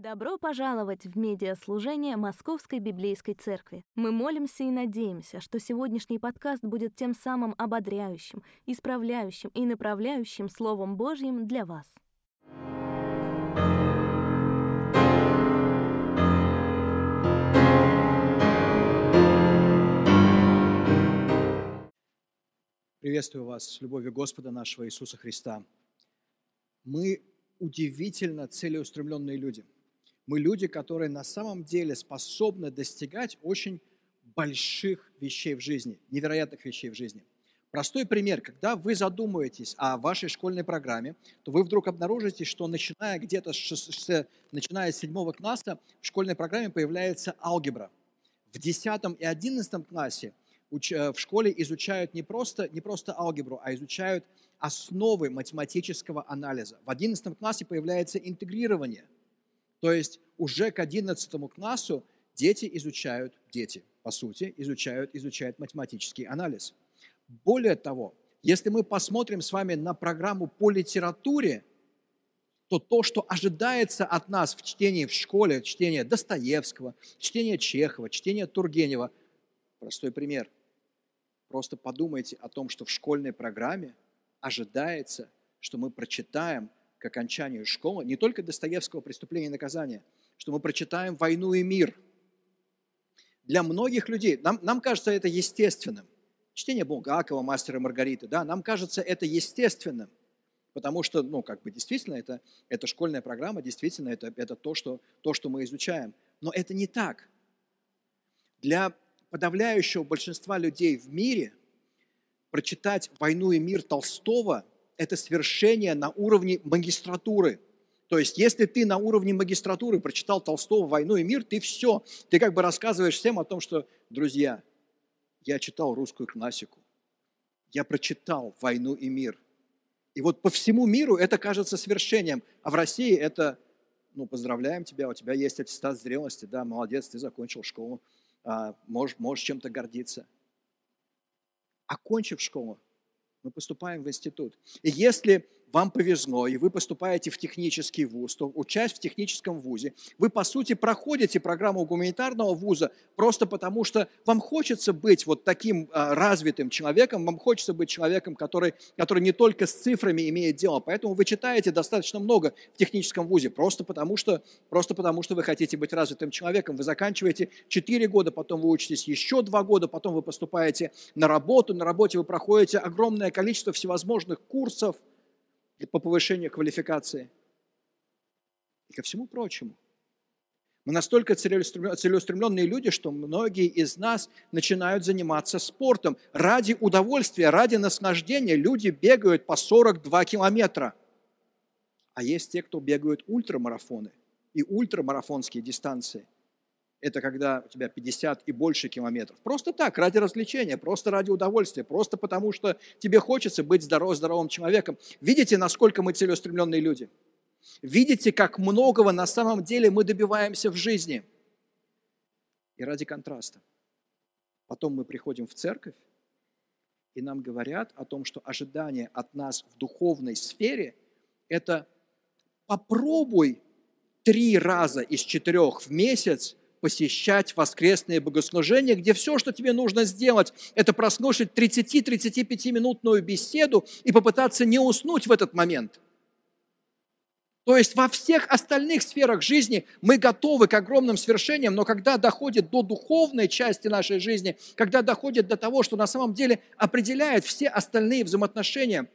Добро пожаловать в медиаслужение Московской Библейской Церкви. Мы молимся и надеемся, что сегодняшний подкаст будет тем самым ободряющим, исправляющим и направляющим Словом Божьим для вас. Приветствую вас с любовью Господа нашего Иисуса Христа. Мы удивительно целеустремленные люди. Мы люди, которые на самом деле способны достигать очень больших вещей в жизни, невероятных вещей в жизни. Простой пример. Когда вы задумаетесь о вашей школьной программе, то вы вдруг обнаружите, что начиная где-то с, начиная с седьмого класса в школьной программе появляется алгебра. В десятом и одиннадцатом классе Э, в школе изучают не просто, не просто алгебру, а изучают основы математического анализа. В 11 классе появляется интегрирование. То есть уже к 11 классу дети изучают, дети, по сути, изучают, изучают математический анализ. Более того, если мы посмотрим с вами на программу по литературе, то то, что ожидается от нас в чтении в школе, чтение Достоевского, чтение Чехова, чтение Тургенева, простой пример – Просто подумайте о том, что в школьной программе ожидается, что мы прочитаем к окончанию школы не только Достоевского «Преступление и наказание», что мы прочитаем «Войну и мир». Для многих людей, нам, нам кажется это естественным. Чтение Булгакова, Мастера Маргариты, да, нам кажется это естественным, потому что, ну, как бы действительно это, это школьная программа, действительно это, это то, что, то, что мы изучаем. Но это не так. Для подавляющего большинства людей в мире прочитать «Войну и мир» Толстого – это свершение на уровне магистратуры. То есть, если ты на уровне магистратуры прочитал Толстого «Войну и мир», ты все, ты как бы рассказываешь всем о том, что, друзья, я читал русскую классику, я прочитал «Войну и мир». И вот по всему миру это кажется свершением, а в России это, ну, поздравляем тебя, у тебя есть аттестат зрелости, да, молодец, ты закончил школу а, можешь, можешь чем-то гордиться. Окончив школу, мы поступаем в институт. И если вам повезло, и вы поступаете в технический вуз, то учась в техническом вузе, вы, по сути, проходите программу гуманитарного вуза просто потому, что вам хочется быть вот таким а, развитым человеком, вам хочется быть человеком, который, который не только с цифрами имеет дело, поэтому вы читаете достаточно много в техническом вузе, просто потому что, просто потому что вы хотите быть развитым человеком. Вы заканчиваете 4 года, потом вы учитесь еще 2 года, потом вы поступаете на работу, на работе вы проходите огромное количество всевозможных курсов – по повышению квалификации и ко всему прочему. Мы настолько целеустремленные люди, что многие из нас начинают заниматься спортом. Ради удовольствия, ради наслаждения люди бегают по 42 километра. А есть те, кто бегают ультрамарафоны и ультрамарафонские дистанции. Это когда у тебя 50 и больше километров. Просто так, ради развлечения, просто ради удовольствия, просто потому что тебе хочется быть здоров, здоровым человеком. Видите, насколько мы целеустремленные люди – Видите, как многого на самом деле мы добиваемся в жизни. И ради контраста. Потом мы приходим в церковь, и нам говорят о том, что ожидание от нас в духовной сфере – это попробуй три раза из четырех в месяц посещать воскресные богослужения, где все, что тебе нужно сделать, это прослушать 30-35-минутную беседу и попытаться не уснуть в этот момент – то есть во всех остальных сферах жизни мы готовы к огромным свершениям, но когда доходит до духовной части нашей жизни, когда доходит до того, что на самом деле определяет все остальные взаимоотношения,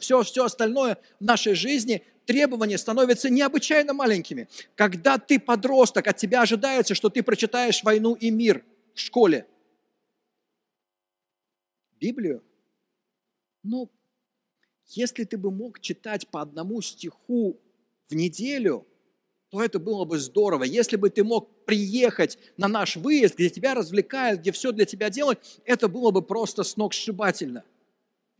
все, все остальное в нашей жизни, требования становятся необычайно маленькими. Когда ты подросток, от тебя ожидается, что ты прочитаешь «Войну и мир» в школе. Библию? Ну, если ты бы мог читать по одному стиху в неделю, то это было бы здорово. Если бы ты мог приехать на наш выезд, где тебя развлекают, где все для тебя делают, это было бы просто сногсшибательно.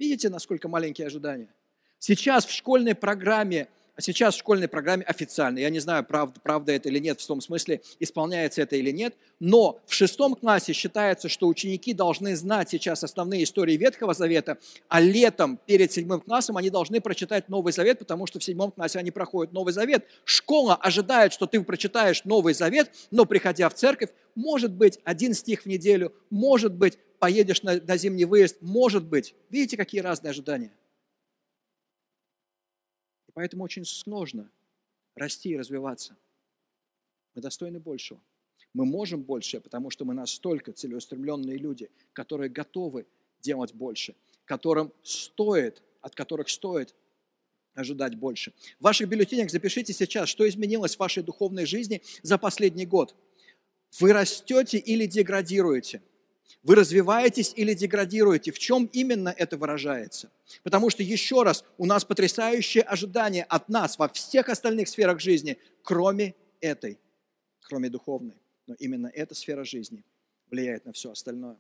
Видите, насколько маленькие ожидания? Сейчас в школьной программе сейчас в школьной программе официально, я не знаю, правда, правда это или нет, в том смысле, исполняется это или нет, но в шестом классе считается, что ученики должны знать сейчас основные истории Ветхого Завета, а летом перед седьмым классом они должны прочитать Новый Завет, потому что в седьмом классе они проходят Новый Завет. Школа ожидает, что ты прочитаешь Новый Завет, но приходя в церковь, может быть, один стих в неделю, может быть, поедешь на, на зимний выезд, может быть. Видите, какие разные ожидания? Поэтому очень сложно расти и развиваться. Мы достойны большего. Мы можем больше, потому что мы настолько целеустремленные люди, которые готовы делать больше, которым стоит, от которых стоит ожидать больше. В ваших бюллетенях запишите сейчас, что изменилось в вашей духовной жизни за последний год. Вы растете или деградируете – вы развиваетесь или деградируете? В чем именно это выражается? Потому что, еще раз, у нас потрясающее ожидание от нас во всех остальных сферах жизни, кроме этой, кроме духовной. Но именно эта сфера жизни влияет на все остальное.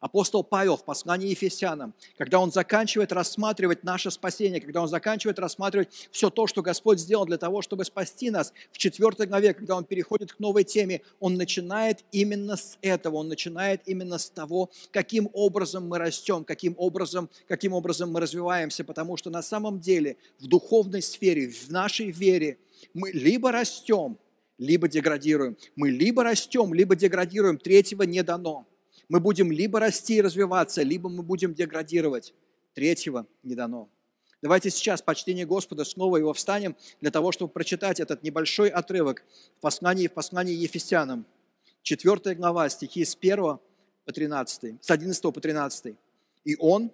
Апостол Павел в послании Ефесянам, когда он заканчивает рассматривать наше спасение, когда он заканчивает рассматривать все то, что Господь сделал для того, чтобы спасти нас, в четвертой главе, когда он переходит к новой теме, он начинает именно с этого, он начинает именно с того, каким образом мы растем, каким образом, каким образом мы развиваемся, потому что на самом деле в духовной сфере, в нашей вере мы либо растем, либо деградируем. Мы либо растем, либо деградируем. Третьего не дано мы будем либо расти и развиваться, либо мы будем деградировать. Третьего не дано. Давайте сейчас по чтению Господа снова его встанем для того, чтобы прочитать этот небольшой отрывок в послании, в послании Ефесянам. 4 глава, стихи с 1 по 13, с 11 по 13. «И он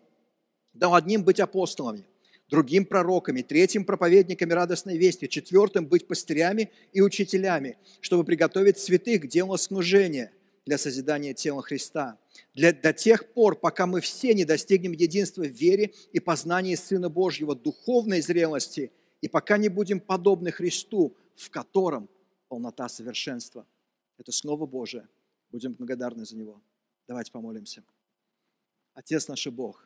дал одним быть апостолами, другим пророками, третьим проповедниками радостной вести, четвертым быть пастырями и учителями, чтобы приготовить святых к делу служения, для созидания тела Христа. Для, до тех пор, пока мы все не достигнем единства в вере и познании Сына Божьего, духовной зрелости, и пока не будем подобны Христу, в котором полнота совершенства. Это Слово Божие. Будем благодарны за него. Давайте помолимся. Отец наш Бог –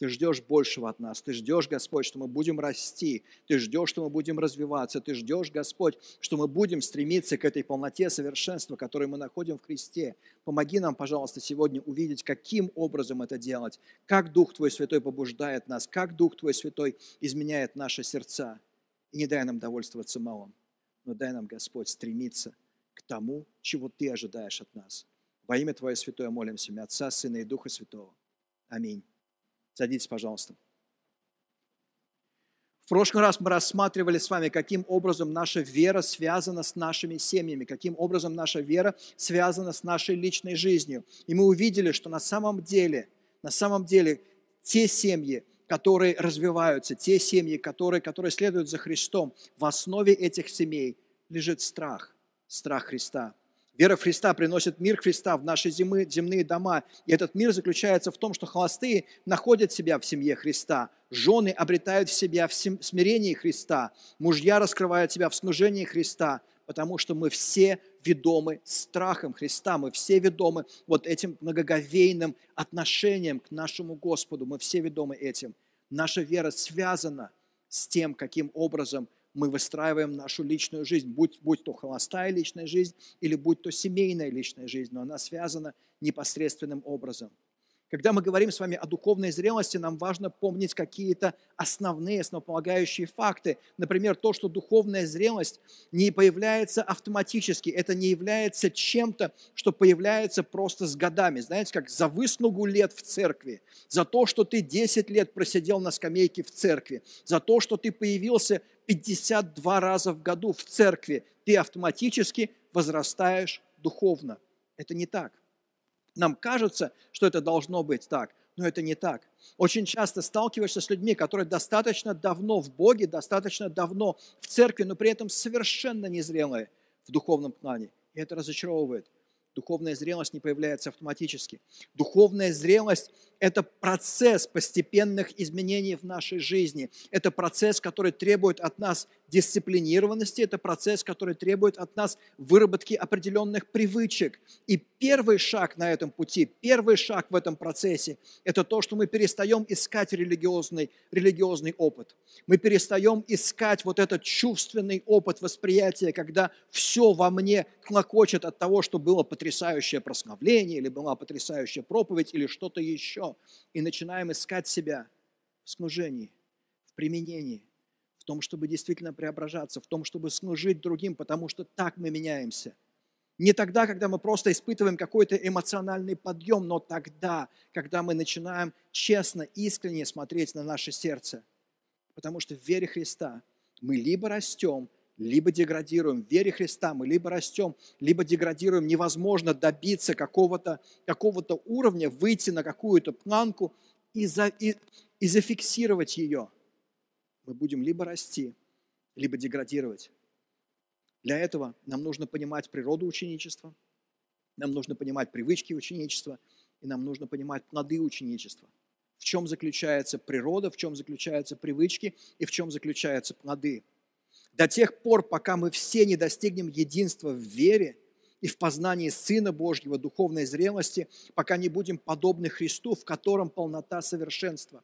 ты ждешь большего от нас. Ты ждешь, Господь, что мы будем расти. Ты ждешь, что мы будем развиваться. Ты ждешь, Господь, что мы будем стремиться к этой полноте совершенства, которую мы находим в Христе. Помоги нам, пожалуйста, сегодня увидеть, каким образом это делать, как Дух Твой Святой побуждает нас, как Дух Твой Святой изменяет наши сердца. И не дай нам довольствоваться малым, но дай нам, Господь, стремиться к тому, чего Ты ожидаешь от нас. Во имя Твое Святое молимся, Отца, Сына и Духа Святого. Аминь. Садитесь, пожалуйста. В прошлый раз мы рассматривали с вами, каким образом наша вера связана с нашими семьями, каким образом наша вера связана с нашей личной жизнью. И мы увидели, что на самом деле, на самом деле те семьи, которые развиваются, те семьи, которые, которые следуют за Христом, в основе этих семей лежит страх, страх Христа – Вера в Христа приносит мир Христа в наши земы, земные дома. И этот мир заключается в том, что холостые находят себя в семье Христа, жены обретают себя в смирении Христа, мужья раскрывают себя в служении Христа, потому что мы все ведомы страхом Христа, мы все ведомы вот этим многоговейным отношением к нашему Господу, мы все ведомы этим. Наша вера связана с тем, каким образом – мы выстраиваем нашу личную жизнь, будь, будь то холостая личная жизнь или будь то семейная личная жизнь, но она связана непосредственным образом – когда мы говорим с вами о духовной зрелости, нам важно помнить какие-то основные, основополагающие факты. Например, то, что духовная зрелость не появляется автоматически, это не является чем-то, что появляется просто с годами. Знаете, как за выслугу лет в церкви, за то, что ты 10 лет просидел на скамейке в церкви, за то, что ты появился 52 раза в году в церкви, ты автоматически возрастаешь духовно. Это не так. Нам кажется, что это должно быть так, но это не так. Очень часто сталкиваешься с людьми, которые достаточно давно в Боге, достаточно давно в церкви, но при этом совершенно незрелые в духовном плане. И это разочаровывает. Духовная зрелость не появляется автоматически. Духовная зрелость – это процесс постепенных изменений в нашей жизни. Это процесс, который требует от нас дисциплинированности, это процесс, который требует от нас выработки определенных привычек. И первый шаг на этом пути, первый шаг в этом процессе – это то, что мы перестаем искать религиозный, религиозный опыт. Мы перестаем искать вот этот чувственный опыт восприятия, когда все во мне клокочет от того, что было потрясающее прославление, или была потрясающая проповедь, или что-то еще. И начинаем искать себя в служении, в применении, в том, чтобы действительно преображаться, в том, чтобы служить другим, потому что так мы меняемся. Не тогда, когда мы просто испытываем какой-то эмоциональный подъем, но тогда, когда мы начинаем честно, искренне смотреть на наше сердце. Потому что в вере Христа мы либо растем, либо деградируем. В вере Христа мы либо растем, либо деградируем. Невозможно добиться какого-то какого уровня, выйти на какую-то планку и, за, и, и зафиксировать ее. Мы будем либо расти, либо деградировать. Для этого нам нужно понимать природу ученичества, нам нужно понимать привычки ученичества, и нам нужно понимать плоды ученичества. В чем заключается природа, в чем заключаются привычки и в чем заключаются плоды – до тех пор, пока мы все не достигнем единства в вере и в познании Сына Божьего, духовной зрелости, пока не будем подобны Христу, в котором полнота совершенства.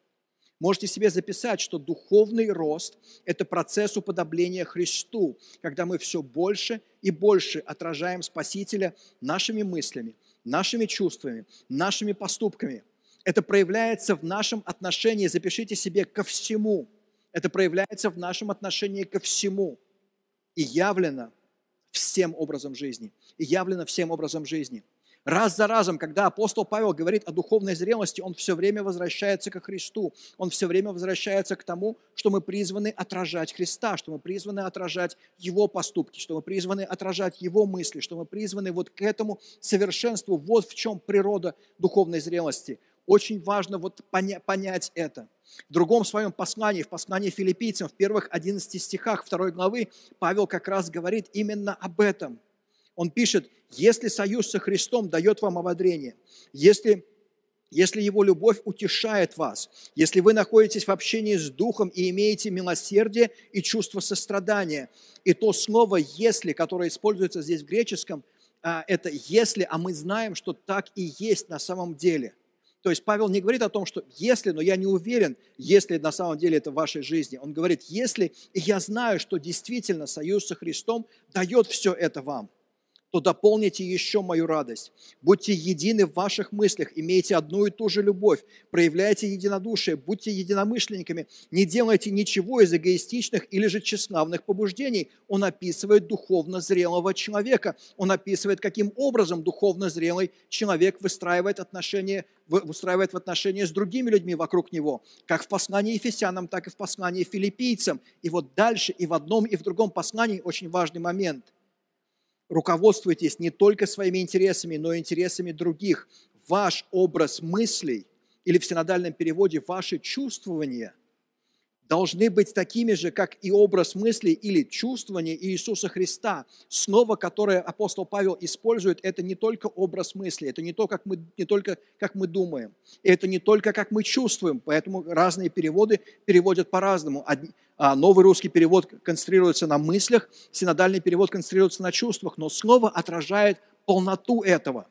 Можете себе записать, что духовный рост – это процесс уподобления Христу, когда мы все больше и больше отражаем Спасителя нашими мыслями, нашими чувствами, нашими поступками. Это проявляется в нашем отношении, запишите себе, ко всему – это проявляется в нашем отношении ко всему и явлено всем образом жизни. И явлено всем образом жизни. Раз за разом, когда апостол Павел говорит о духовной зрелости, он все время возвращается ко Христу. Он все время возвращается к тому, что мы призваны отражать Христа, что мы призваны отражать Его поступки, что мы призваны отражать Его мысли, что мы призваны вот к этому совершенству. Вот в чем природа духовной зрелости. Очень важно вот поня- понять это. В другом своем послании, в послании филиппийцам, в первых 11 стихах второй главы, Павел как раз говорит именно об этом. Он пишет, если союз со Христом дает вам ободрение, если если Его любовь утешает вас, если вы находитесь в общении с Духом и имеете милосердие и чувство сострадания. И то слово «если», которое используется здесь в греческом, а, это «если», а мы знаем, что так и есть на самом деле – то есть Павел не говорит о том, что если, но я не уверен, если на самом деле это в вашей жизни. Он говорит, если, и я знаю, что действительно союз со Христом дает все это вам то дополните еще мою радость. Будьте едины в ваших мыслях, имейте одну и ту же любовь, проявляйте единодушие, будьте единомышленниками, не делайте ничего из эгоистичных или же тщеславных побуждений. Он описывает духовно зрелого человека. Он описывает, каким образом духовно зрелый человек выстраивает отношения выстраивает в отношении с другими людьми вокруг него, как в послании Ефесянам, так и в послании филиппийцам. И вот дальше и в одном, и в другом послании очень важный момент – руководствуйтесь не только своими интересами, но и интересами других. Ваш образ мыслей или в синодальном переводе ваши чувствования должны быть такими же, как и образ мыслей или чувствования Иисуса Христа. Слово, которое апостол Павел использует, это не только образ мысли, это не, то, как мы, не только как мы думаем, это не только как мы чувствуем, поэтому разные переводы переводят по-разному. А, новый русский перевод концентрируется на мыслях, синодальный перевод концентрируется на чувствах, но слово отражает полноту этого.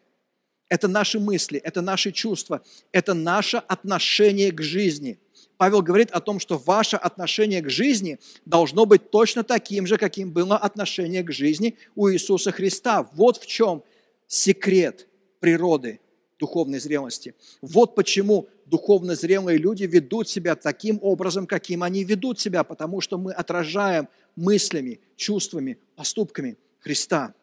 Это наши мысли, это наши чувства, это наше отношение к жизни. Павел говорит о том, что ваше отношение к жизни должно быть точно таким же, каким было отношение к жизни у Иисуса Христа. Вот в чем секрет природы духовной зрелости. Вот почему духовно зрелые люди ведут себя таким образом, каким они ведут себя, потому что мы отражаем мыслями, чувствами, поступками Христа.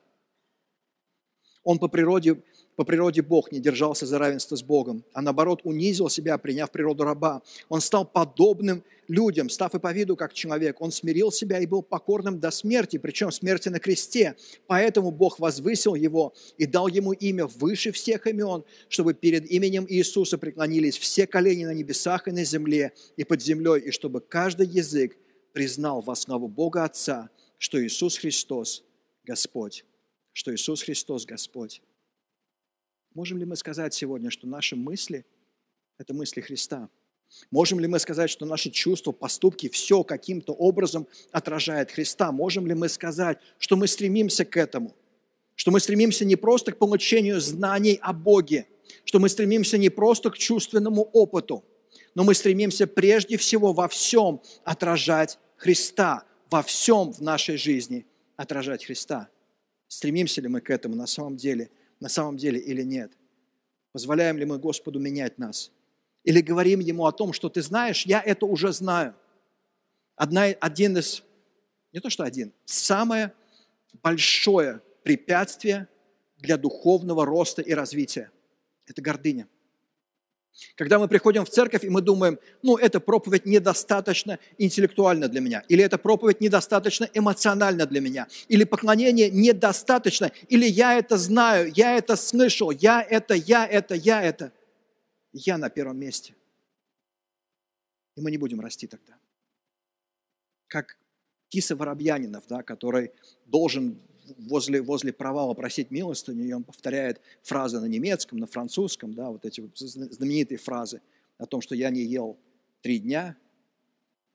Он по природе по природе Бог не держался за равенство с Богом, а наоборот унизил себя, приняв природу раба. Он стал подобным людям, став и по виду как человек. Он смирил себя и был покорным до смерти, причем смерти на кресте. Поэтому Бог возвысил его и дал ему имя выше всех имен, чтобы перед именем Иисуса преклонились все колени на небесах и на земле и под землей, и чтобы каждый язык признал во славу Бога Отца, что Иисус Христос Господь, что Иисус Христос Господь. Можем ли мы сказать сегодня, что наши мысли – это мысли Христа? Можем ли мы сказать, что наши чувства, поступки, все каким-то образом отражает Христа? Можем ли мы сказать, что мы стремимся к этому? Что мы стремимся не просто к получению знаний о Боге, что мы стремимся не просто к чувственному опыту, но мы стремимся прежде всего во всем отражать Христа, во всем в нашей жизни отражать Христа. Стремимся ли мы к этому на самом деле, на самом деле или нет? Позволяем ли мы Господу менять нас? Или говорим Ему о том, что ты знаешь, я это уже знаю. Одна, один из, не то что один, самое большое препятствие для духовного роста и развития – это гордыня. Когда мы приходим в церковь, и мы думаем, ну, эта проповедь недостаточно интеллектуальна для меня, или эта проповедь недостаточно эмоциональна для меня, или поклонение недостаточно, или я это знаю, я это слышал, я это, я это, я это. Я на первом месте. И мы не будем расти тогда. Как Киса Воробьянинов, да, который должен возле, возле провала просить милостыню, и он повторяет фразы на немецком, на французском, да, вот эти знаменитые фразы о том, что я не ел три дня,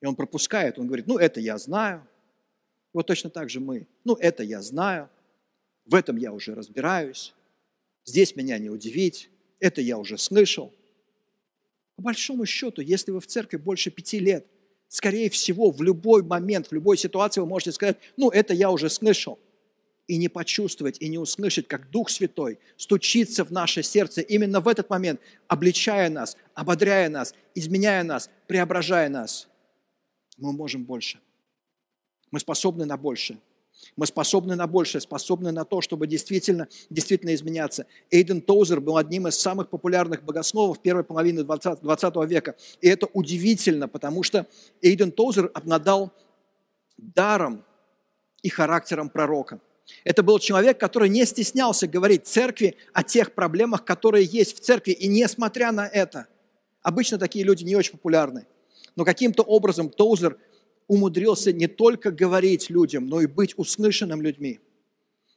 и он пропускает, он говорит, ну это я знаю, вот точно так же мы, ну это я знаю, в этом я уже разбираюсь, здесь меня не удивить, это я уже слышал. По большому счету, если вы в церкви больше пяти лет, скорее всего, в любой момент, в любой ситуации вы можете сказать, ну это я уже слышал и не почувствовать, и не услышать, как Дух Святой стучится в наше сердце именно в этот момент, обличая нас, ободряя нас, изменяя нас, преображая нас. Мы можем больше. Мы способны на большее. Мы способны на большее, способны на то, чтобы действительно, действительно изменяться. Эйден Тоузер был одним из самых популярных богословов первой половины 20, 20 века. И это удивительно, потому что Эйден Тоузер обладал даром и характером пророка. Это был человек, который не стеснялся говорить церкви о тех проблемах, которые есть в церкви. И несмотря на это, обычно такие люди не очень популярны, но каким-то образом Тоузер умудрился не только говорить людям, но и быть услышанным людьми.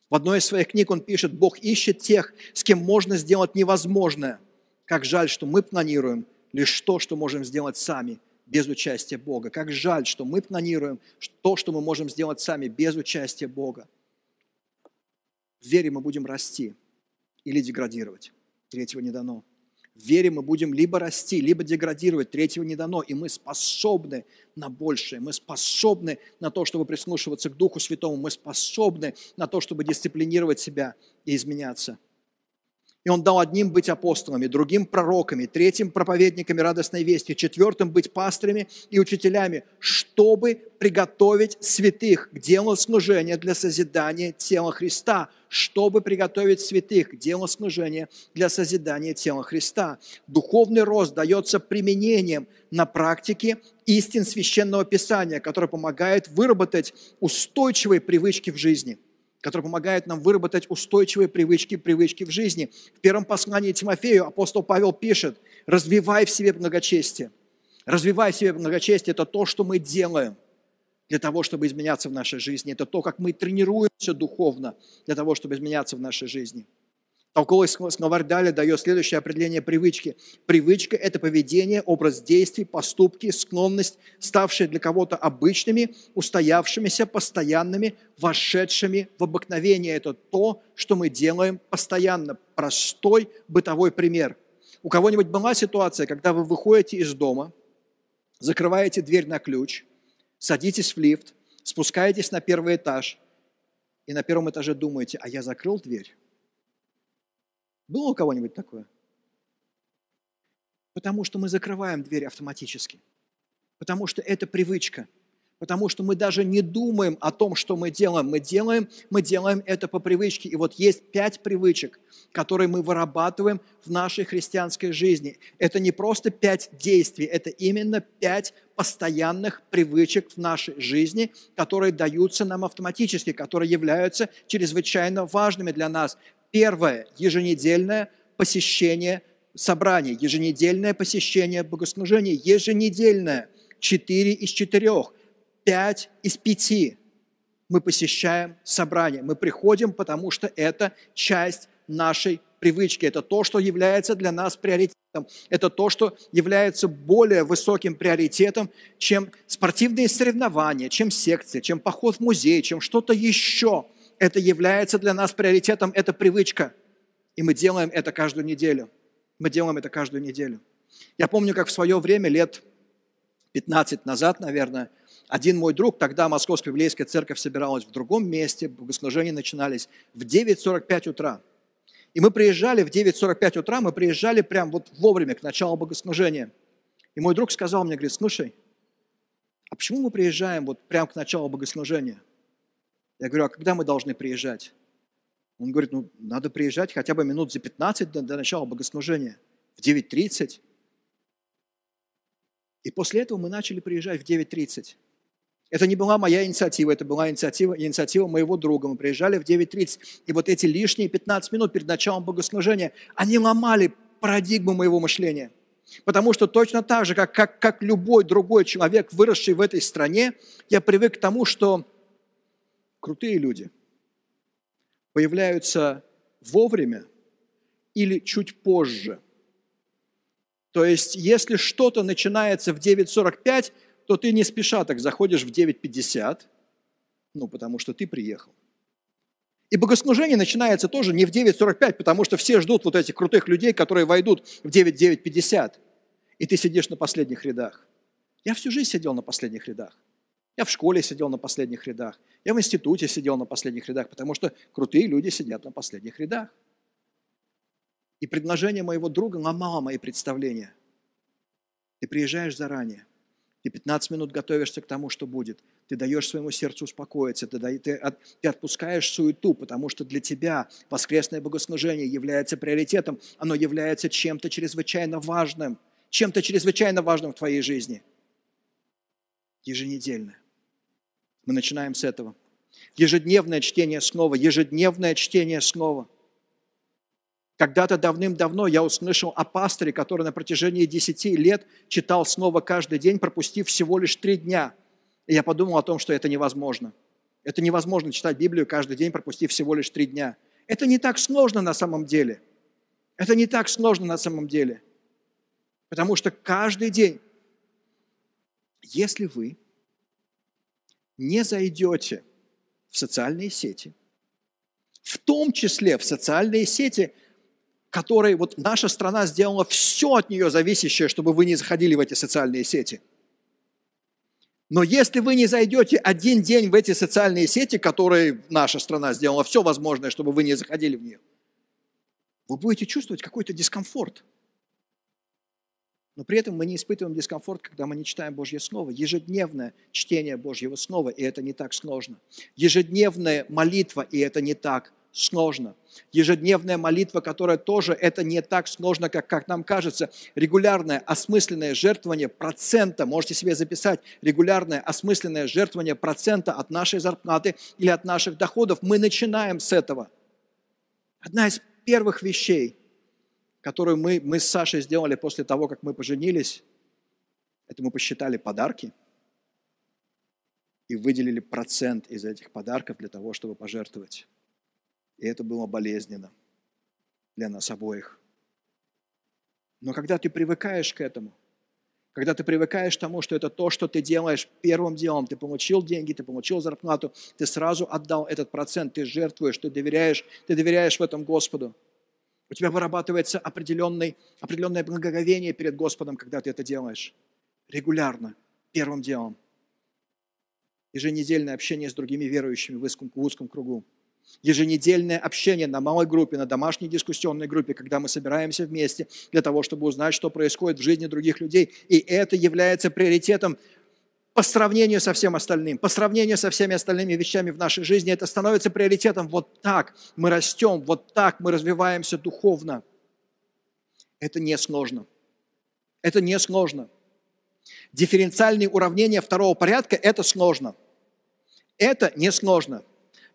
В одной из своих книг он пишет, Бог ищет тех, с кем можно сделать невозможное. Как жаль, что мы планируем лишь то, что можем сделать сами, без участия Бога. Как жаль, что мы планируем то, что мы можем сделать сами, без участия Бога в вере мы будем расти или деградировать. Третьего не дано. В вере мы будем либо расти, либо деградировать. Третьего не дано. И мы способны на большее. Мы способны на то, чтобы прислушиваться к Духу Святому. Мы способны на то, чтобы дисциплинировать себя и изменяться. И он дал одним быть апостолами, другим пророками, третьим проповедниками радостной вести, четвертым быть пастырями и учителями, чтобы приготовить святых к делу служения для созидания тела Христа, чтобы приготовить святых к делу служения для созидания тела Христа. Духовный рост дается применением на практике истин Священного Писания, который помогает выработать устойчивые привычки в жизни – который помогает нам выработать устойчивые привычки, привычки в жизни. В первом послании Тимофею апостол Павел пишет, развивай в себе благочестие. Развивай в себе благочестие – это то, что мы делаем для того, чтобы изменяться в нашей жизни. Это то, как мы тренируемся духовно для того, чтобы изменяться в нашей жизни. Толковый словарь Дали дает следующее определение привычки. Привычка – это поведение, образ действий, поступки, склонность, ставшие для кого-то обычными, устоявшимися, постоянными, вошедшими в обыкновение. Это то, что мы делаем постоянно. Простой бытовой пример. У кого-нибудь была ситуация, когда вы выходите из дома, закрываете дверь на ключ, садитесь в лифт, спускаетесь на первый этаж и на первом этаже думаете, а я закрыл дверь? Было у кого-нибудь такое? Потому что мы закрываем дверь автоматически. Потому что это привычка. Потому что мы даже не думаем о том, что мы делаем. Мы делаем, мы делаем это по привычке. И вот есть пять привычек, которые мы вырабатываем в нашей христианской жизни. Это не просто пять действий, это именно пять постоянных привычек в нашей жизни, которые даются нам автоматически, которые являются чрезвычайно важными для нас. Первое – еженедельное посещение собраний, еженедельное посещение богослужения, еженедельное, четыре из четырех, пять из пяти мы посещаем собрание. Мы приходим, потому что это часть нашей привычки, это то, что является для нас приоритетом, это то, что является более высоким приоритетом, чем спортивные соревнования, чем секции, чем поход в музей, чем что-то еще. Это является для нас приоритетом, это привычка. И мы делаем это каждую неделю. Мы делаем это каждую неделю. Я помню, как в свое время, лет 15 назад, наверное, один мой друг, тогда Московская библейская церковь собиралась в другом месте, богослужения начинались в 9.45 утра. И мы приезжали в 9.45 утра, мы приезжали прям вот вовремя, к началу богослужения. И мой друг сказал мне, говорит, слушай, а почему мы приезжаем вот прям к началу богослужения? Я говорю, а когда мы должны приезжать? Он говорит, ну, надо приезжать хотя бы минут за 15 до, до начала богослужения, в 9.30. И после этого мы начали приезжать в 9.30. Это не была моя инициатива, это была инициатива, инициатива моего друга. Мы приезжали в 9.30, и вот эти лишние 15 минут перед началом богослужения, они ломали парадигму моего мышления. Потому что точно так же, как, как, как любой другой человек, выросший в этой стране, я привык к тому, что крутые люди появляются вовремя или чуть позже. То есть, если что-то начинается в 9.45, то ты не спеша так заходишь в 9.50, ну, потому что ты приехал. И богослужение начинается тоже не в 9.45, потому что все ждут вот этих крутых людей, которые войдут в 9.9.50. И ты сидишь на последних рядах. Я всю жизнь сидел на последних рядах. Я в школе сидел на последних рядах. Я в институте сидел на последних рядах, потому что крутые люди сидят на последних рядах. И предложение моего друга ломало мои представления. Ты приезжаешь заранее. Ты 15 минут готовишься к тому, что будет. Ты даешь своему сердцу успокоиться, ты, ты, от, ты отпускаешь суету, потому что для тебя воскресное богослужение является приоритетом, оно является чем-то чрезвычайно важным, чем-то чрезвычайно важным в твоей жизни. Еженедельно. Мы начинаем с этого. Ежедневное чтение снова, ежедневное чтение снова – когда-то давным-давно я услышал о пасторе, который на протяжении 10 лет читал снова каждый день, пропустив всего лишь три дня. И я подумал о том, что это невозможно. Это невозможно читать Библию каждый день, пропустив всего лишь три дня. Это не так сложно на самом деле. Это не так сложно на самом деле. Потому что каждый день, если вы не зайдете в социальные сети, в том числе в социальные сети, которой вот наша страна сделала все от нее зависящее, чтобы вы не заходили в эти социальные сети. Но если вы не зайдете один день в эти социальные сети, которые наша страна сделала все возможное, чтобы вы не заходили в нее, вы будете чувствовать какой-то дискомфорт. Но при этом мы не испытываем дискомфорт, когда мы не читаем Божье Слово. Ежедневное чтение Божьего Слова, и это не так сложно. Ежедневная молитва, и это не так сложно. Ежедневная молитва, которая тоже это не так сложно, как, как нам кажется. Регулярное осмысленное жертвование процента, можете себе записать, регулярное осмысленное жертвование процента от нашей зарплаты или от наших доходов. Мы начинаем с этого. Одна из первых вещей, которую мы, мы с Сашей сделали после того, как мы поженились, это мы посчитали подарки и выделили процент из этих подарков для того, чтобы пожертвовать. И это было болезненно для нас обоих. Но когда ты привыкаешь к этому, когда ты привыкаешь к тому, что это то, что ты делаешь первым делом, ты получил деньги, ты получил зарплату, ты сразу отдал этот процент, ты жертвуешь, ты доверяешь, ты доверяешь в этом Господу. У тебя вырабатывается определенный, определенное благоговение перед Господом, когда ты это делаешь. Регулярно, первым делом. Еженедельное общение с другими верующими в узком, в узком кругу еженедельное общение на малой группе, на домашней дискуссионной группе, когда мы собираемся вместе для того, чтобы узнать, что происходит в жизни других людей. И это является приоритетом по сравнению со всем остальным, по сравнению со всеми остальными вещами в нашей жизни. Это становится приоритетом. Вот так мы растем, вот так мы развиваемся духовно. Это не сложно. Это не сложно. Дифференциальные уравнения второго порядка – это сложно. Это не сложно.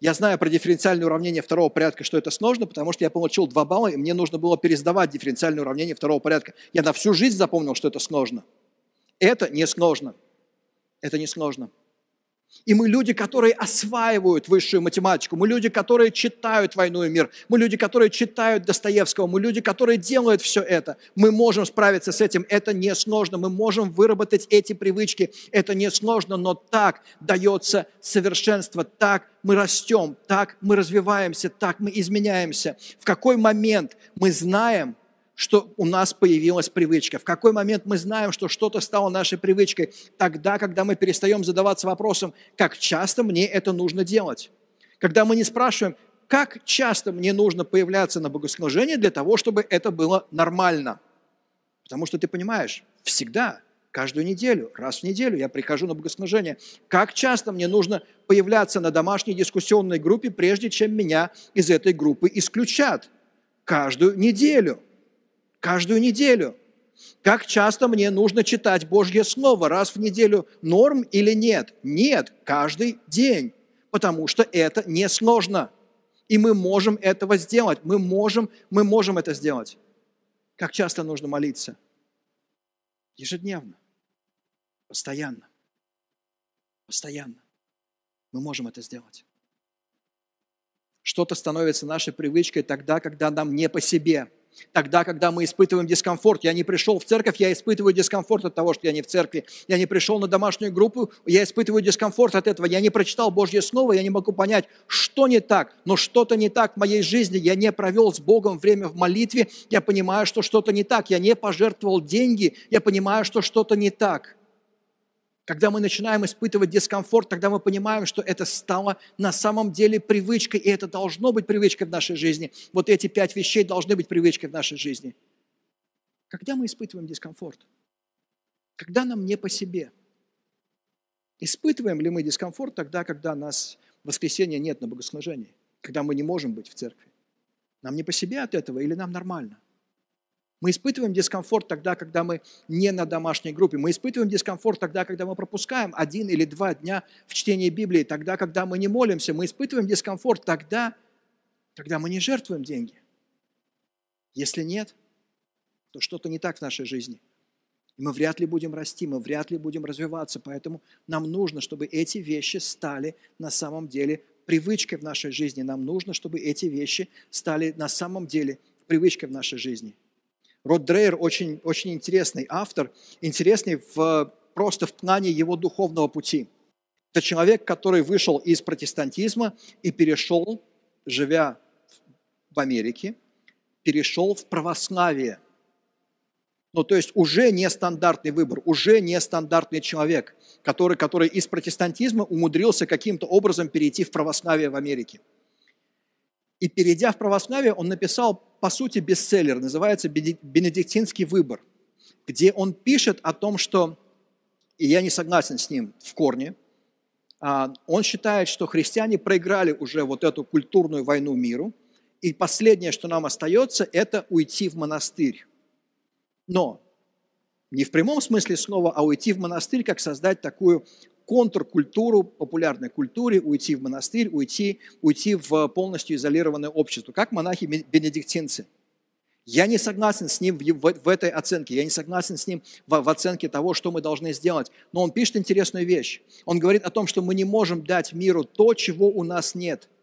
Я знаю про дифференциальное уравнение второго порядка, что это сложно, потому что я получил два балла, и мне нужно было пересдавать дифференциальное уравнение второго порядка. Я на всю жизнь запомнил, что это сложно. Это не сложно. Это не сложно. И мы люди, которые осваивают высшую математику, мы люди, которые читают «Войну и мир», мы люди, которые читают Достоевского, мы люди, которые делают все это. Мы можем справиться с этим, это не сложно, мы можем выработать эти привычки, это не сложно, но так дается совершенство, так мы растем, так мы развиваемся, так мы изменяемся. В какой момент мы знаем, что у нас появилась привычка. В какой момент мы знаем, что что-то стало нашей привычкой? Тогда, когда мы перестаем задаваться вопросом, как часто мне это нужно делать. Когда мы не спрашиваем, как часто мне нужно появляться на богослужении для того, чтобы это было нормально. Потому что ты понимаешь, всегда, каждую неделю, раз в неделю я прихожу на богослужение. Как часто мне нужно появляться на домашней дискуссионной группе, прежде чем меня из этой группы исключат? Каждую неделю каждую неделю. Как часто мне нужно читать Божье Слово? Раз в неделю норм или нет? Нет, каждый день, потому что это не сложно. И мы можем этого сделать. Мы можем, мы можем это сделать. Как часто нужно молиться? Ежедневно. Постоянно. Постоянно. Мы можем это сделать. Что-то становится нашей привычкой тогда, когда нам не по себе – Тогда, когда мы испытываем дискомфорт, я не пришел в церковь, я испытываю дискомфорт от того, что я не в церкви. Я не пришел на домашнюю группу, я испытываю дискомфорт от этого. Я не прочитал Божье Слово, я не могу понять, что не так. Но что-то не так в моей жизни. Я не провел с Богом время в молитве. Я понимаю, что что-то не так. Я не пожертвовал деньги. Я понимаю, что что-то не так. Когда мы начинаем испытывать дискомфорт, тогда мы понимаем, что это стало на самом деле привычкой, и это должно быть привычкой в нашей жизни. Вот эти пять вещей должны быть привычкой в нашей жизни. Когда мы испытываем дискомфорт? Когда нам не по себе? Испытываем ли мы дискомфорт тогда, когда нас в воскресенье нет на богослужении? Когда мы не можем быть в церкви? Нам не по себе от этого или нам нормально? Мы испытываем дискомфорт тогда, когда мы не на домашней группе. Мы испытываем дискомфорт тогда, когда мы пропускаем один или два дня в чтении Библии. Тогда, когда мы не молимся. Мы испытываем дискомфорт тогда, когда мы не жертвуем деньги. Если нет, то что-то не так в нашей жизни. И мы вряд ли будем расти, мы вряд ли будем развиваться. Поэтому нам нужно, чтобы эти вещи стали на самом деле привычкой в нашей жизни. Нам нужно, чтобы эти вещи стали на самом деле привычкой в нашей жизни – Род Дрейер очень, очень интересный автор, интересный в, просто в плане его духовного пути. Это человек, который вышел из протестантизма и перешел, живя в Америке, перешел в православие. Ну, то есть уже нестандартный выбор, уже нестандартный человек, который, который из протестантизма умудрился каким-то образом перейти в православие в Америке. И перейдя в православие, он написал, по сути, бестселлер, называется «Бенедиктинский выбор», где он пишет о том, что, и я не согласен с ним в корне, а, он считает, что христиане проиграли уже вот эту культурную войну миру, и последнее, что нам остается, это уйти в монастырь. Но не в прямом смысле слова, а уйти в монастырь, как создать такую контркультуру, популярной культуре, уйти в монастырь, уйти, уйти в полностью изолированное общество, как монахи-бенедиктинцы. Я не согласен с ним в, в, в этой оценке, я не согласен с ним в, в оценке того, что мы должны сделать. Но он пишет интересную вещь. Он говорит о том, что мы не можем дать миру то, чего у нас нет –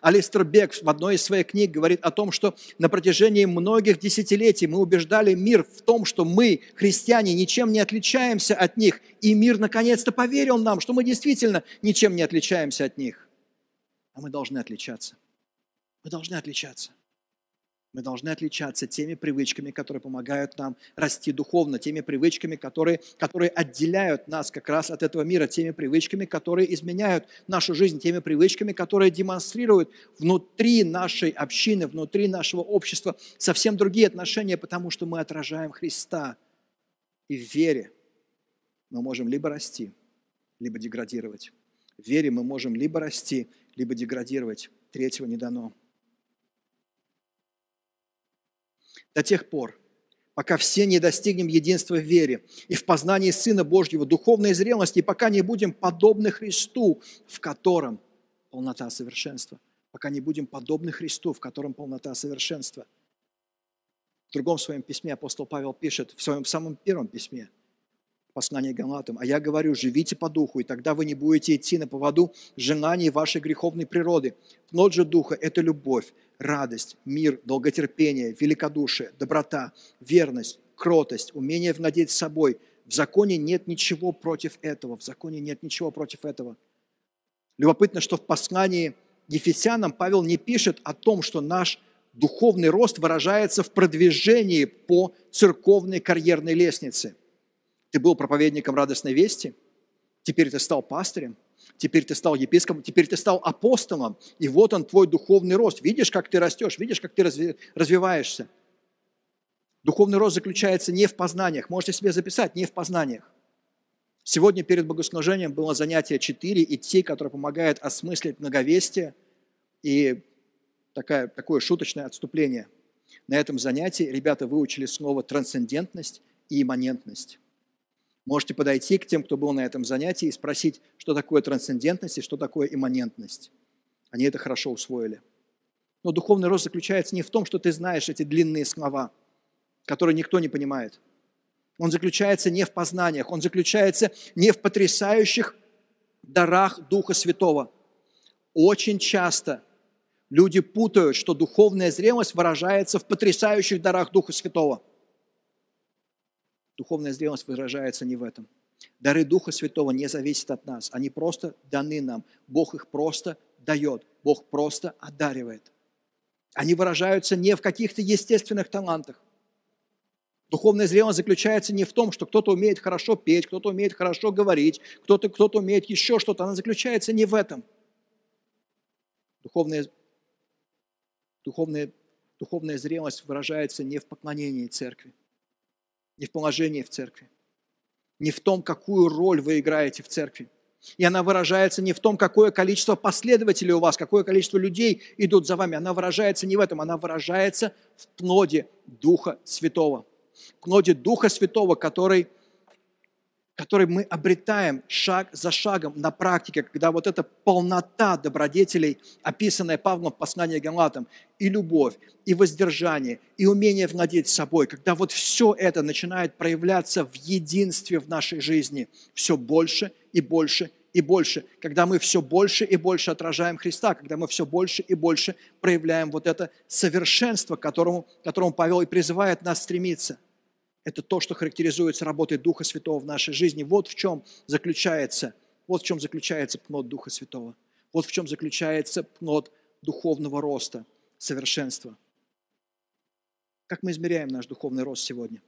Алистер Бек в одной из своих книг говорит о том, что на протяжении многих десятилетий мы убеждали мир в том, что мы, христиане, ничем не отличаемся от них. И мир наконец-то поверил нам, что мы действительно ничем не отличаемся от них. А мы должны отличаться. Мы должны отличаться. Мы должны отличаться теми привычками, которые помогают нам расти духовно, теми привычками, которые, которые отделяют нас как раз от этого мира, теми привычками, которые изменяют нашу жизнь, теми привычками, которые демонстрируют внутри нашей общины, внутри нашего общества совсем другие отношения, потому что мы отражаем Христа. И в вере мы можем либо расти, либо деградировать. В вере мы можем либо расти, либо деградировать. Третьего не дано. До тех пор, пока все не достигнем единства в вере и в познании Сына Божьего, духовной зрелости, и пока не будем подобны Христу, в котором полнота совершенства. Пока не будем подобны Христу, в котором полнота совершенства. В другом своем письме апостол Павел пишет, в своем самом первом письме, послание Галатам. А я говорю, живите по духу, и тогда вы не будете идти на поводу желаний вашей греховной природы. Плод же духа – это любовь, радость, мир, долготерпение, великодушие, доброта, верность, кротость, умение владеть собой. В законе нет ничего против этого. В законе нет ничего против этого. Любопытно, что в послании Ефесянам Павел не пишет о том, что наш духовный рост выражается в продвижении по церковной карьерной лестнице. Ты был проповедником радостной вести, теперь ты стал пастырем, теперь ты стал епископом, теперь ты стал апостолом, и вот он твой духовный рост. Видишь, как ты растешь, видишь, как ты развиваешься. Духовный рост заключается не в познаниях, можете себе записать, не в познаниях. Сегодня перед богослужением было занятие 4, идти, которое помогает осмыслить многовестие и такая, такое шуточное отступление. На этом занятии ребята выучили слово трансцендентность и имманентность. Можете подойти к тем, кто был на этом занятии, и спросить, что такое трансцендентность и что такое имманентность. Они это хорошо усвоили. Но духовный рост заключается не в том, что ты знаешь эти длинные слова, которые никто не понимает. Он заключается не в познаниях, он заключается не в потрясающих дарах Духа Святого. Очень часто люди путают, что духовная зрелость выражается в потрясающих дарах Духа Святого. Духовная зрелость выражается не в этом. Дары Духа Святого не зависят от нас. Они просто даны нам. Бог их просто дает. Бог просто одаривает. Они выражаются не в каких-то естественных талантах. Духовная зрелость заключается не в том, что кто-то умеет хорошо петь, кто-то умеет хорошо говорить, кто-то кто умеет еще что-то. Она заключается не в этом. Духовная, духовная, духовная зрелость выражается не в поклонении церкви, не в положении в церкви, не в том, какую роль вы играете в церкви. И она выражается не в том, какое количество последователей у вас, какое количество людей идут за вами. Она выражается не в этом, она выражается в плоде Духа Святого плоти Духа Святого, который, который мы обретаем шаг за шагом на практике, когда вот эта полнота добродетелей, описанная Павлом в послании Галатам, и любовь, и воздержание, и умение владеть собой, когда вот все это начинает проявляться в единстве в нашей жизни, все больше и больше и больше, когда мы все больше и больше отражаем Христа, когда мы все больше и больше проявляем вот это совершенство, к которому, к которому Павел и призывает нас стремиться – это то, что характеризуется работой Духа Святого в нашей жизни. Вот в чем заключается, вот в чем заключается плод Духа Святого. Вот в чем заключается плод духовного роста, совершенства. Как мы измеряем наш духовный рост сегодня?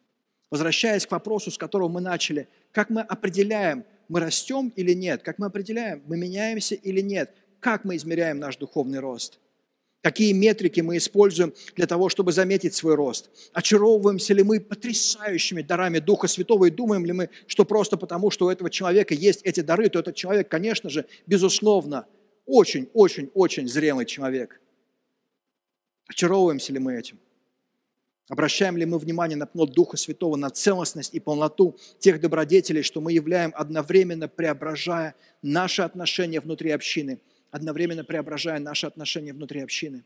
Возвращаясь к вопросу, с которого мы начали, как мы определяем, мы растем или нет? Как мы определяем, мы меняемся или нет? Как мы измеряем наш духовный рост? Какие метрики мы используем для того, чтобы заметить свой рост? Очаровываемся ли мы потрясающими дарами Духа Святого и думаем ли мы, что просто потому, что у этого человека есть эти дары, то этот человек, конечно же, безусловно, очень-очень-очень зрелый человек. Очаровываемся ли мы этим? Обращаем ли мы внимание на плод Духа Святого, на целостность и полноту тех добродетелей, что мы являем одновременно преображая наши отношения внутри общины – одновременно преображая наши отношения внутри общины.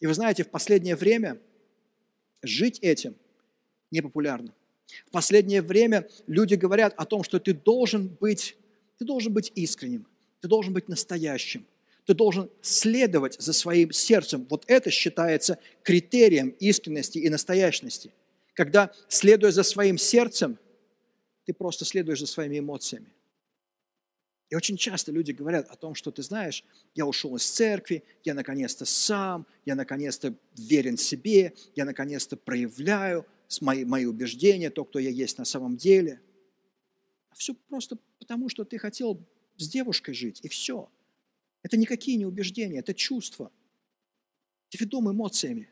И вы знаете, в последнее время жить этим непопулярно. В последнее время люди говорят о том, что ты должен быть, ты должен быть искренним, ты должен быть настоящим, ты должен следовать за своим сердцем. Вот это считается критерием искренности и настоящности. Когда, следуя за своим сердцем, ты просто следуешь за своими эмоциями. И очень часто люди говорят о том, что ты знаешь, я ушел из церкви, я наконец-то сам, я наконец-то верен себе, я наконец-то проявляю мои, мои убеждения, то, кто я есть на самом деле. А все просто потому, что ты хотел с девушкой жить, и все. Это никакие не убеждения, это чувства. Ты ведом эмоциями.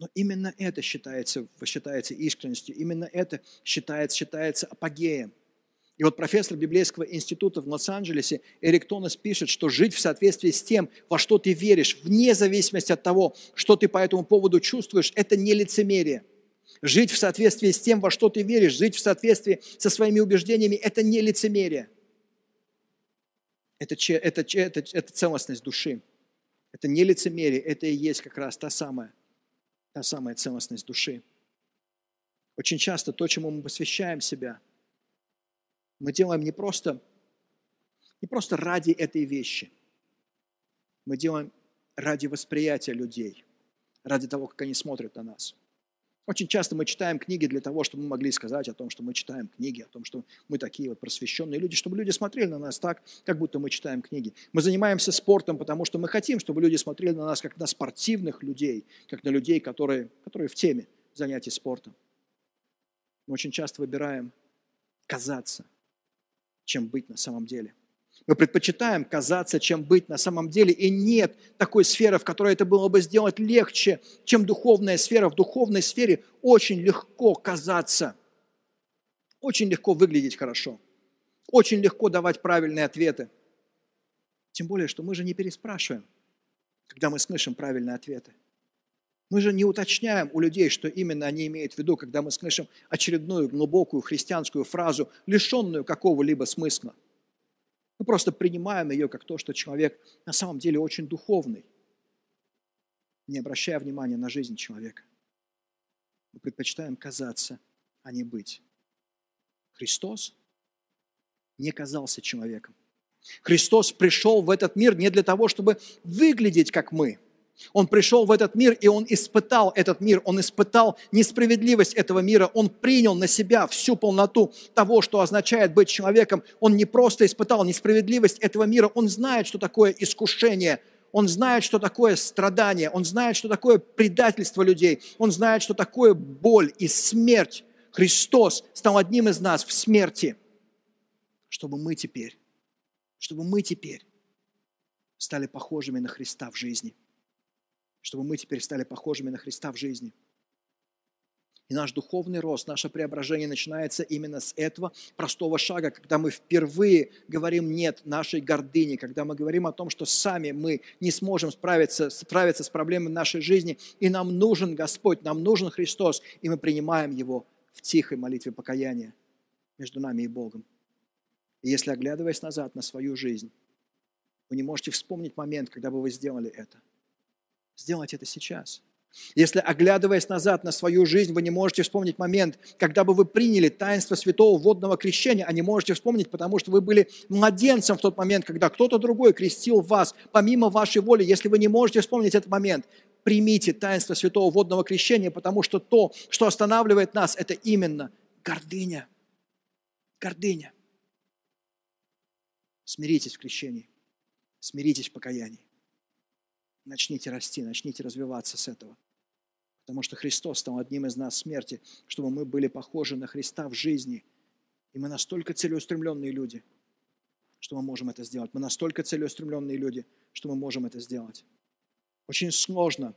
Но именно это считается, считается искренностью, именно это считается, считается апогеем. И вот профессор Библейского института в Лос-Анджелесе Эрик Тонес пишет, что жить в соответствии с тем, во что ты веришь, вне зависимости от того, что ты по этому поводу чувствуешь, это не лицемерие. Жить в соответствии с тем, во что ты веришь, жить в соответствии со своими убеждениями, это не лицемерие. Это, это, это, это целостность души. Это не лицемерие, это и есть как раз та самая, та самая целостность души. Очень часто то, чему мы посвящаем себя, мы делаем не просто, не просто ради этой вещи. Мы делаем ради восприятия людей, ради того, как они смотрят на нас. Очень часто мы читаем книги для того, чтобы мы могли сказать о том, что мы читаем книги, о том, что мы такие вот просвещенные люди, чтобы люди смотрели на нас так, как будто мы читаем книги. Мы занимаемся спортом, потому что мы хотим, чтобы люди смотрели на нас как на спортивных людей, как на людей, которые, которые в теме занятий спортом. Мы очень часто выбираем казаться, чем быть на самом деле. Мы предпочитаем казаться, чем быть на самом деле. И нет такой сферы, в которой это было бы сделать легче, чем духовная сфера. В духовной сфере очень легко казаться. Очень легко выглядеть хорошо. Очень легко давать правильные ответы. Тем более, что мы же не переспрашиваем, когда мы слышим правильные ответы. Мы же не уточняем у людей, что именно они имеют в виду, когда мы слышим очередную глубокую христианскую фразу, лишенную какого-либо смысла. Мы просто принимаем ее как то, что человек на самом деле очень духовный, не обращая внимания на жизнь человека. Мы предпочитаем казаться, а не быть. Христос не казался человеком. Христос пришел в этот мир не для того, чтобы выглядеть как мы – он пришел в этот мир, и он испытал этот мир, он испытал несправедливость этого мира, он принял на себя всю полноту того, что означает быть человеком. Он не просто испытал несправедливость этого мира, он знает, что такое искушение, он знает, что такое страдание, он знает, что такое предательство людей, он знает, что такое боль и смерть. Христос стал одним из нас в смерти, чтобы мы теперь, чтобы мы теперь стали похожими на Христа в жизни чтобы мы теперь стали похожими на Христа в жизни. И наш духовный рост, наше преображение начинается именно с этого простого шага, когда мы впервые говорим «нет» нашей гордыне, когда мы говорим о том, что сами мы не сможем справиться, справиться с проблемой нашей жизни, и нам нужен Господь, нам нужен Христос, и мы принимаем Его в тихой молитве покаяния между нами и Богом. И если, оглядываясь назад на свою жизнь, вы не можете вспомнить момент, когда бы вы сделали это – сделать это сейчас. Если, оглядываясь назад на свою жизнь, вы не можете вспомнить момент, когда бы вы приняли таинство святого водного крещения, а не можете вспомнить, потому что вы были младенцем в тот момент, когда кто-то другой крестил вас, помимо вашей воли, если вы не можете вспомнить этот момент, примите таинство святого водного крещения, потому что то, что останавливает нас, это именно гордыня. Гордыня. Смиритесь в крещении, смиритесь в покаянии начните расти, начните развиваться с этого. Потому что Христос стал одним из нас смерти, чтобы мы были похожи на Христа в жизни. И мы настолько целеустремленные люди, что мы можем это сделать. Мы настолько целеустремленные люди, что мы можем это сделать. Очень сложно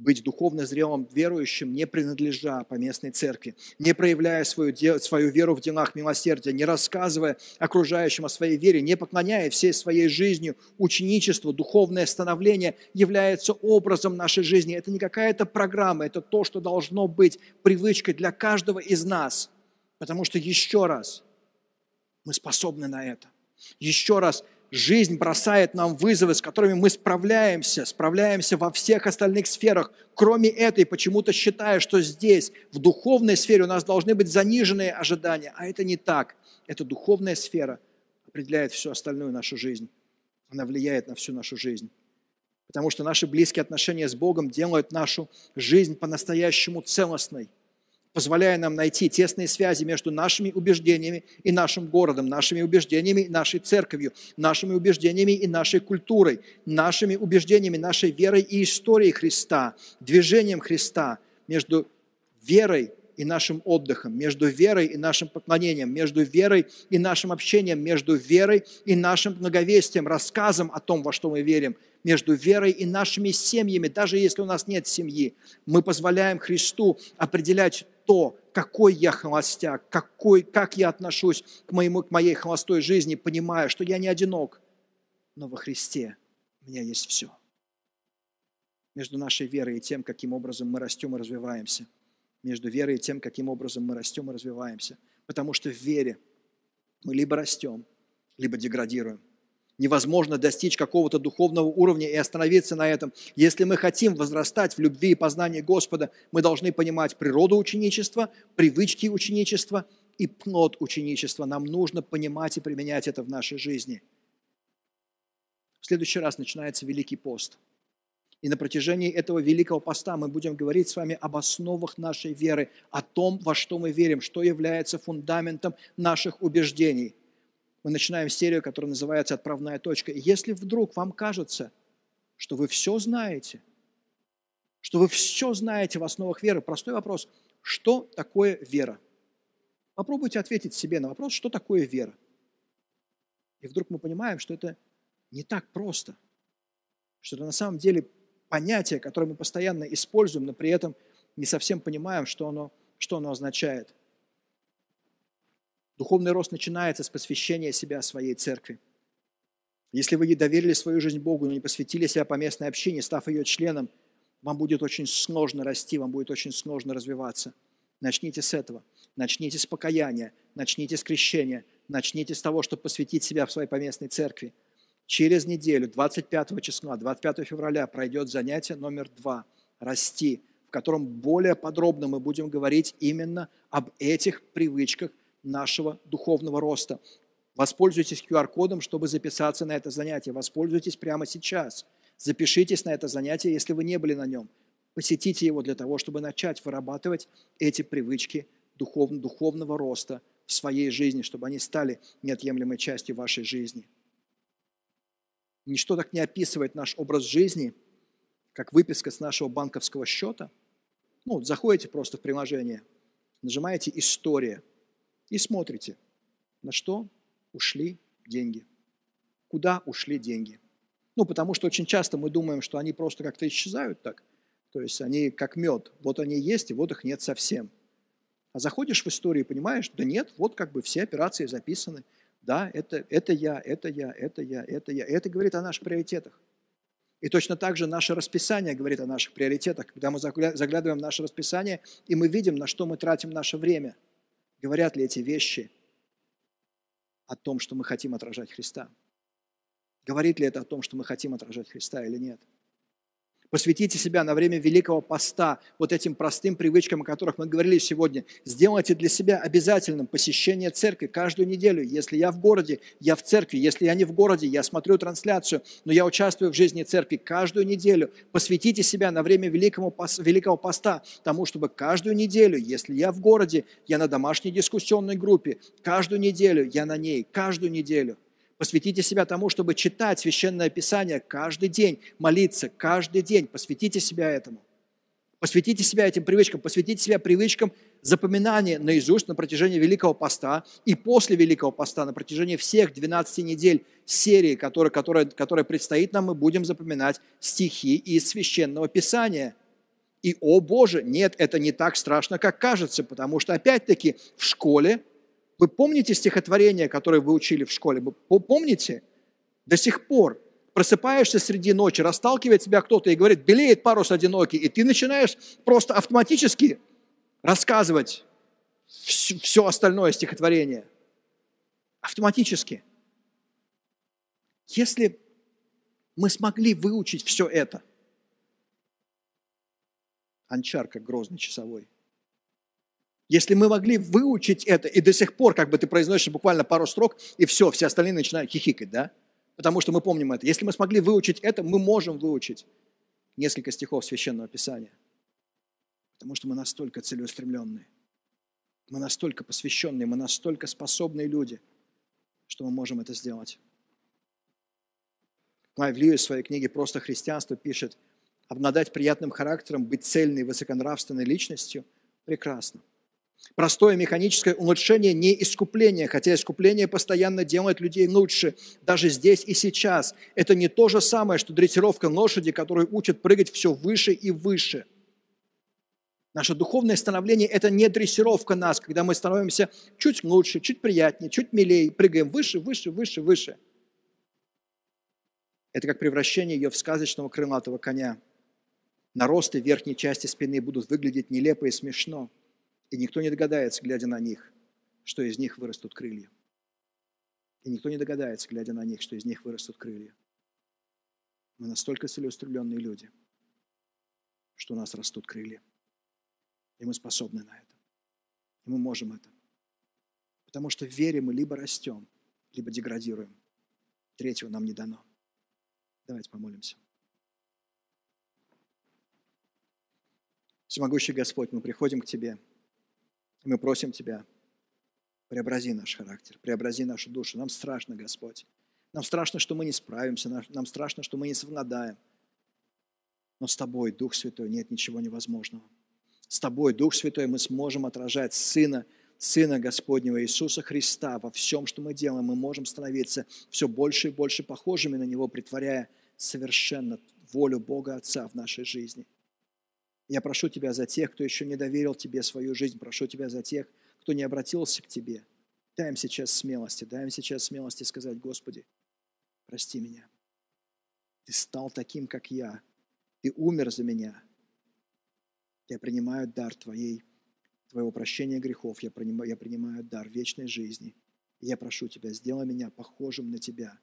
быть духовно зрелым верующим, не принадлежа по местной церкви, не проявляя свою, свою веру в делах милосердия, не рассказывая окружающим о своей вере, не поклоняя всей своей жизнью ученичеству, духовное становление является образом нашей жизни. Это не какая-то программа, это то, что должно быть привычкой для каждого из нас. Потому что еще раз, мы способны на это. Еще раз, жизнь бросает нам вызовы, с которыми мы справляемся, справляемся во всех остальных сферах, кроме этой, почему-то считая, что здесь, в духовной сфере, у нас должны быть заниженные ожидания, а это не так. Эта духовная сфера определяет всю остальную нашу жизнь. Она влияет на всю нашу жизнь. Потому что наши близкие отношения с Богом делают нашу жизнь по-настоящему целостной – позволяя нам найти тесные связи между нашими убеждениями и нашим городом, нашими убеждениями и нашей церковью, нашими убеждениями и нашей культурой, нашими убеждениями, нашей верой и историей Христа, движением Христа между верой и нашим отдыхом, между верой и нашим поклонением, между верой и нашим общением, между верой и нашим многовестием, рассказом о том, во что мы верим, между верой и нашими семьями, даже если у нас нет семьи. Мы позволяем Христу определять то, какой я холостяк, какой, как я отношусь к, моему, к моей холостой жизни, понимая, что я не одинок, но во Христе у меня есть все. Между нашей верой и тем, каким образом мы растем и развиваемся. Между верой и тем, каким образом мы растем и развиваемся. Потому что в вере мы либо растем, либо деградируем. Невозможно достичь какого-то духовного уровня и остановиться на этом. Если мы хотим возрастать в любви и познании Господа, мы должны понимать природу ученичества, привычки ученичества и плод ученичества. Нам нужно понимать и применять это в нашей жизни. В следующий раз начинается Великий пост. И на протяжении этого Великого поста мы будем говорить с вами об основах нашей веры, о том, во что мы верим, что является фундаментом наших убеждений – мы начинаем серию, которая называется «Отправная точка». И если вдруг вам кажется, что вы все знаете, что вы все знаете в основах веры, простой вопрос – что такое вера? Попробуйте ответить себе на вопрос, что такое вера. И вдруг мы понимаем, что это не так просто, что это на самом деле понятие, которое мы постоянно используем, но при этом не совсем понимаем, что оно, что оно означает. Духовный рост начинается с посвящения себя своей церкви. Если вы не доверили свою жизнь Богу, но не посвятили себя по местной общине, став ее членом, вам будет очень сложно расти, вам будет очень сложно развиваться. Начните с этого. Начните с покаяния, начните с крещения, начните с того, чтобы посвятить себя в своей поместной церкви. Через неделю, 25 числа, 25 февраля пройдет занятие номер два «Расти», в котором более подробно мы будем говорить именно об этих привычках, нашего духовного роста. Воспользуйтесь QR-кодом, чтобы записаться на это занятие. Воспользуйтесь прямо сейчас. Запишитесь на это занятие, если вы не были на нем. Посетите его для того, чтобы начать вырабатывать эти привычки духов, духовного роста в своей жизни, чтобы они стали неотъемлемой частью вашей жизни. Ничто так не описывает наш образ жизни, как выписка с нашего банковского счета. Ну, заходите просто в приложение, нажимаете «История», и смотрите, на что ушли деньги, куда ушли деньги. Ну, потому что очень часто мы думаем, что они просто как-то исчезают так. То есть они как мед. Вот они есть, и вот их нет совсем. А заходишь в историю и понимаешь, да нет, вот как бы все операции записаны. Да, это, это я, это я, это я, это я. Это говорит о наших приоритетах. И точно так же наше расписание говорит о наших приоритетах. Когда мы заглядываем в наше расписание, и мы видим, на что мы тратим наше время – Говорят ли эти вещи о том, что мы хотим отражать Христа? Говорит ли это о том, что мы хотим отражать Христа или нет? Посвятите себя на время Великого Поста вот этим простым привычкам, о которых мы говорили сегодня. Сделайте для себя обязательным посещение церкви каждую неделю. Если я в городе, я в церкви. Если я не в городе, я смотрю трансляцию, но я участвую в жизни церкви каждую неделю. Посвятите себя на время Великого, Великого Поста тому, чтобы каждую неделю, если я в городе, я на домашней дискуссионной группе, каждую неделю я на ней, каждую неделю – Посвятите себя тому, чтобы читать Священное Писание каждый день, молиться каждый день. Посвятите себя этому. Посвятите себя этим привычкам, посвятите себя привычкам запоминания наизусть на протяжении Великого Поста и после Великого Поста, на протяжении всех 12 недель серии, которая, которая, которая предстоит нам, мы будем запоминать стихи из Священного Писания. И, о Боже, нет, это не так страшно, как кажется, потому что, опять-таки, в школе вы помните стихотворение, которое вы учили в школе? Вы помните? До сих пор просыпаешься среди ночи, расталкивает тебя кто-то и говорит, белеет парус одинокий, и ты начинаешь просто автоматически рассказывать все остальное стихотворение. Автоматически. Если мы смогли выучить все это, Анчар как грозный часовой – если мы могли выучить это, и до сих пор, как бы ты произносишь буквально пару строк, и все, все остальные начинают хихикать, да? Потому что мы помним это. Если мы смогли выучить это, мы можем выучить несколько стихов Священного Писания. Потому что мы настолько целеустремленные. Мы настолько посвященные, мы настолько способные люди, что мы можем это сделать. Майв Льюис в своей книге «Просто христианство» пишет, обладать приятным характером, быть цельной, высоконравственной личностью – прекрасно. Простое механическое улучшение не искупление, хотя искупление постоянно делает людей лучше, даже здесь и сейчас. Это не то же самое, что дрессировка лошади, которую учат прыгать все выше и выше. Наше духовное становление – это не дрессировка нас, когда мы становимся чуть лучше, чуть приятнее, чуть милее, прыгаем выше, выше, выше, выше. Это как превращение ее в сказочного крылатого коня. Наросты верхней части спины будут выглядеть нелепо и смешно – и никто не догадается, глядя на них, что из них вырастут крылья. И никто не догадается, глядя на них, что из них вырастут крылья. Мы настолько целеустремленные люди, что у нас растут крылья. И мы способны на это. И мы можем это. Потому что в вере мы либо растем, либо деградируем. Третьего нам не дано. Давайте помолимся. Всемогущий Господь, мы приходим к Тебе, мы просим Тебя, преобрази наш характер, преобрази нашу душу. Нам страшно, Господь. Нам страшно, что мы не справимся, нам страшно, что мы не совладаем. Но с Тобой, Дух Святой, нет ничего невозможного. С Тобой, Дух Святой, мы сможем отражать Сына, Сына Господнего Иисуса Христа во всем, что мы делаем. Мы можем становиться все больше и больше похожими на Него, притворяя совершенно волю Бога Отца в нашей жизни. Я прошу Тебя за тех, кто еще не доверил Тебе свою жизнь, прошу Тебя за тех, кто не обратился к Тебе. Дай им сейчас смелости, дай им сейчас смелости сказать, Господи, прости меня. Ты стал таким, как я. Ты умер за меня. Я принимаю дар Твоей, Твоего прощения грехов. Я принимаю, я принимаю дар вечной жизни. И я прошу Тебя, сделай меня похожим на Тебя,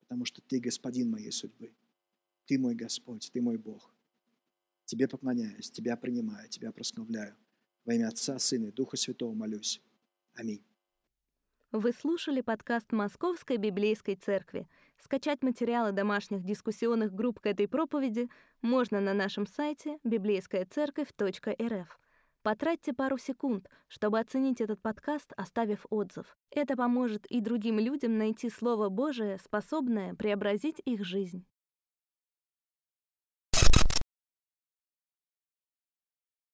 потому что Ты господин моей судьбы. Ты мой Господь, Ты мой Бог. Тебе поклоняюсь, Тебя принимаю, Тебя прославляю. Во имя Отца, Сына и Духа Святого молюсь. Аминь. Вы слушали подкаст Московской библейской церкви. Скачать материалы домашних дискуссионных групп к этой проповеди можно на нашем сайте библейскаяцерковь.рф. Потратьте пару секунд, чтобы оценить этот подкаст, оставив отзыв. Это поможет и другим людям найти Слово Божие, способное преобразить их жизнь.